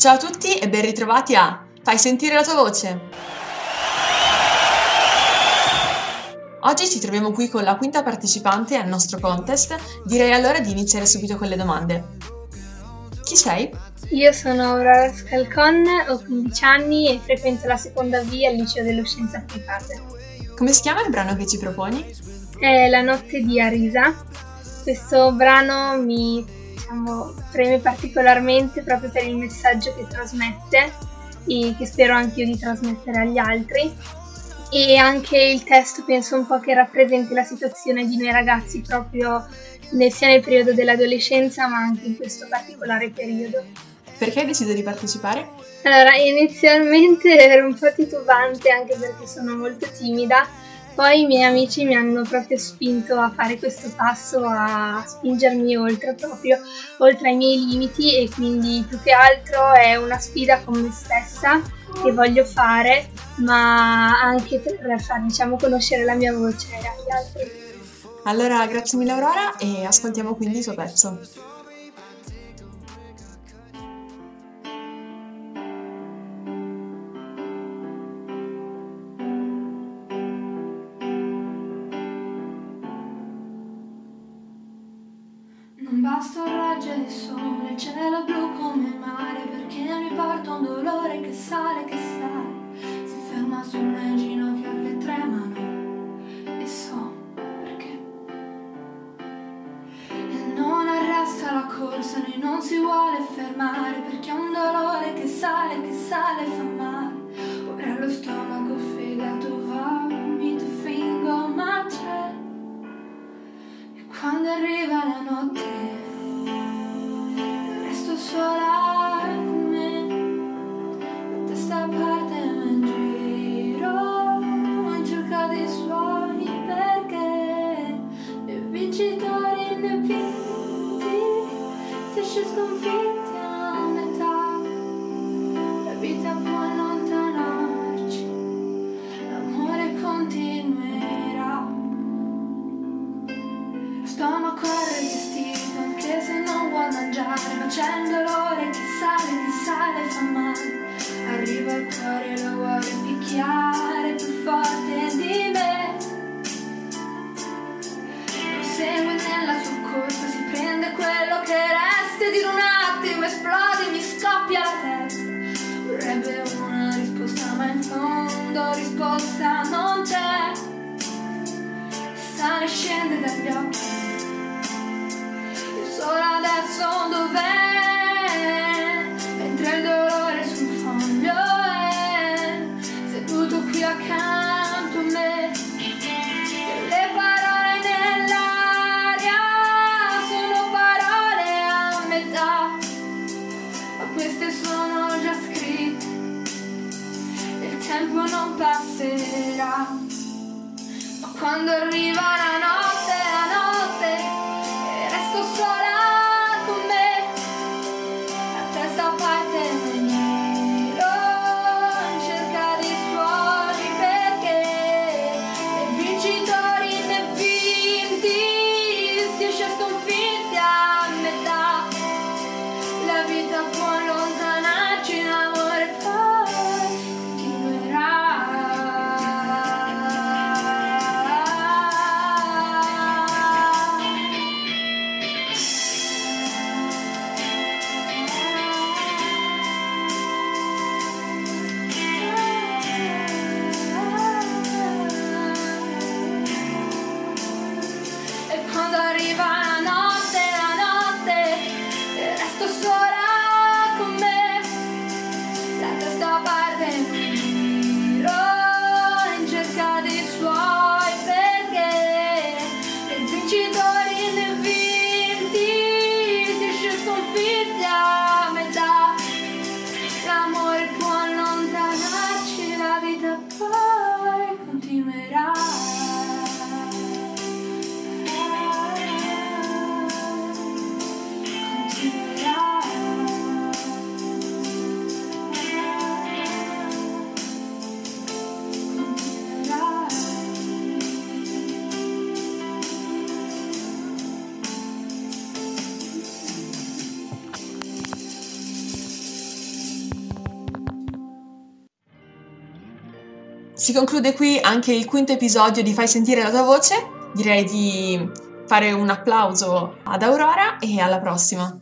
Ciao a tutti e ben ritrovati a Fai sentire la tua voce. Oggi ci troviamo qui con la quinta partecipante al nostro contest, direi allora di iniziare subito con le domande. Chi sei? Io sono Aurora Scalcon, ho 15 anni e frequento la seconda V al liceo dello Scienze Applicate. Come si chiama il brano che ci proponi? È La notte di Arisa. Questo brano mi diciamo, preme particolarmente proprio per il messaggio che trasmette e che spero anche io di trasmettere agli altri. E anche il testo penso un po' che rappresenti la situazione di noi ragazzi proprio nel, sia nel periodo dell'adolescenza ma anche in questo particolare periodo. Perché hai deciso di partecipare? Allora, inizialmente ero un po' titubante anche perché sono molto timida, poi i miei amici mi hanno proprio spinto a fare questo passo, a spingermi oltre proprio, oltre ai miei limiti e quindi più che altro è una sfida con me stessa che voglio fare, ma anche per far diciamo conoscere la mia voce agli altri. Allora, grazie mille Aurora e ascoltiamo quindi il suo pezzo. Basta un raggio di sole, il cielo blu come il mare, perché mi porta un dolore che sale, che sale, si ferma sulle ginocchia che tremano, e so perché. E non arresta la corsa, né non si vuole fermare, perché è un dolore che sale, che sale, fa male. Scende dagli occhi. Io solo adesso dov'è? Mentre il dolore sul foglio è seduto qui accanto a me. Le parole nell'aria sono parole a metà, ma queste sono già scritte. Il tempo non passerà. Ma quando arriva la notte, Si conclude qui anche il quinto episodio di Fai sentire la tua voce. Direi di fare un applauso ad Aurora e alla prossima.